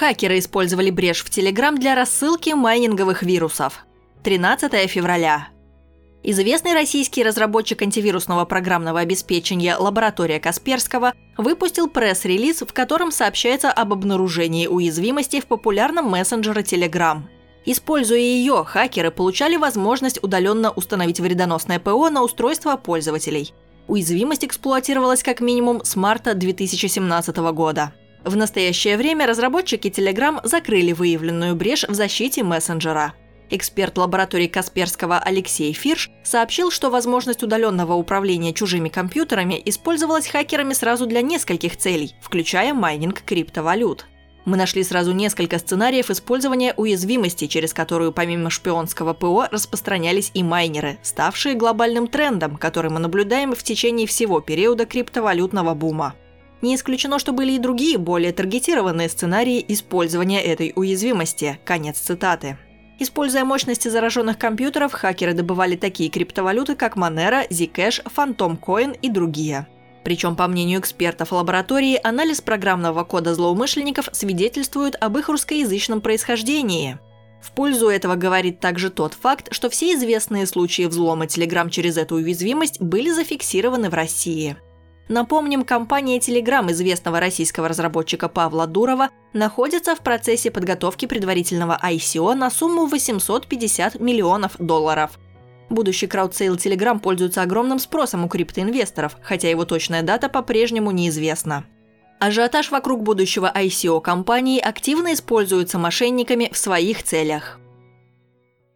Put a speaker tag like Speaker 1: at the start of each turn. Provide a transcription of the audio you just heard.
Speaker 1: Хакеры использовали брешь в Telegram для рассылки майнинговых вирусов. 13 февраля. Известный российский разработчик антивирусного программного обеспечения «Лаборатория Касперского» выпустил пресс-релиз, в котором сообщается об обнаружении уязвимости в популярном мессенджере Telegram. Используя ее, хакеры получали возможность удаленно установить вредоносное ПО на устройство пользователей. Уязвимость эксплуатировалась как минимум с марта 2017 года. В настоящее время разработчики Telegram закрыли выявленную брешь в защите мессенджера. Эксперт лаборатории Касперского Алексей Фирш сообщил, что возможность удаленного управления чужими компьютерами использовалась хакерами сразу для нескольких целей, включая майнинг криптовалют. Мы нашли сразу несколько сценариев использования уязвимости, через которую помимо шпионского ПО распространялись и майнеры, ставшие глобальным трендом, который мы наблюдаем в течение всего периода криптовалютного бума. Не исключено, что были и другие, более таргетированные сценарии использования этой уязвимости. Конец цитаты. Используя мощности зараженных компьютеров, хакеры добывали такие криптовалюты, как Monero, Zcash, Phantom Coin и другие. Причем, по мнению экспертов лаборатории, анализ программного кода злоумышленников свидетельствует об их русскоязычном происхождении. В пользу этого говорит также тот факт, что все известные случаи взлома Telegram через эту уязвимость были зафиксированы в России. Напомним, компания Telegram известного российского разработчика Павла Дурова находится в процессе подготовки предварительного ICO на сумму 850 миллионов долларов. Будущий краудсейл Telegram пользуется огромным спросом у криптоинвесторов, хотя его точная дата по-прежнему неизвестна. Ажиотаж вокруг будущего ICO компании активно используется мошенниками в своих целях.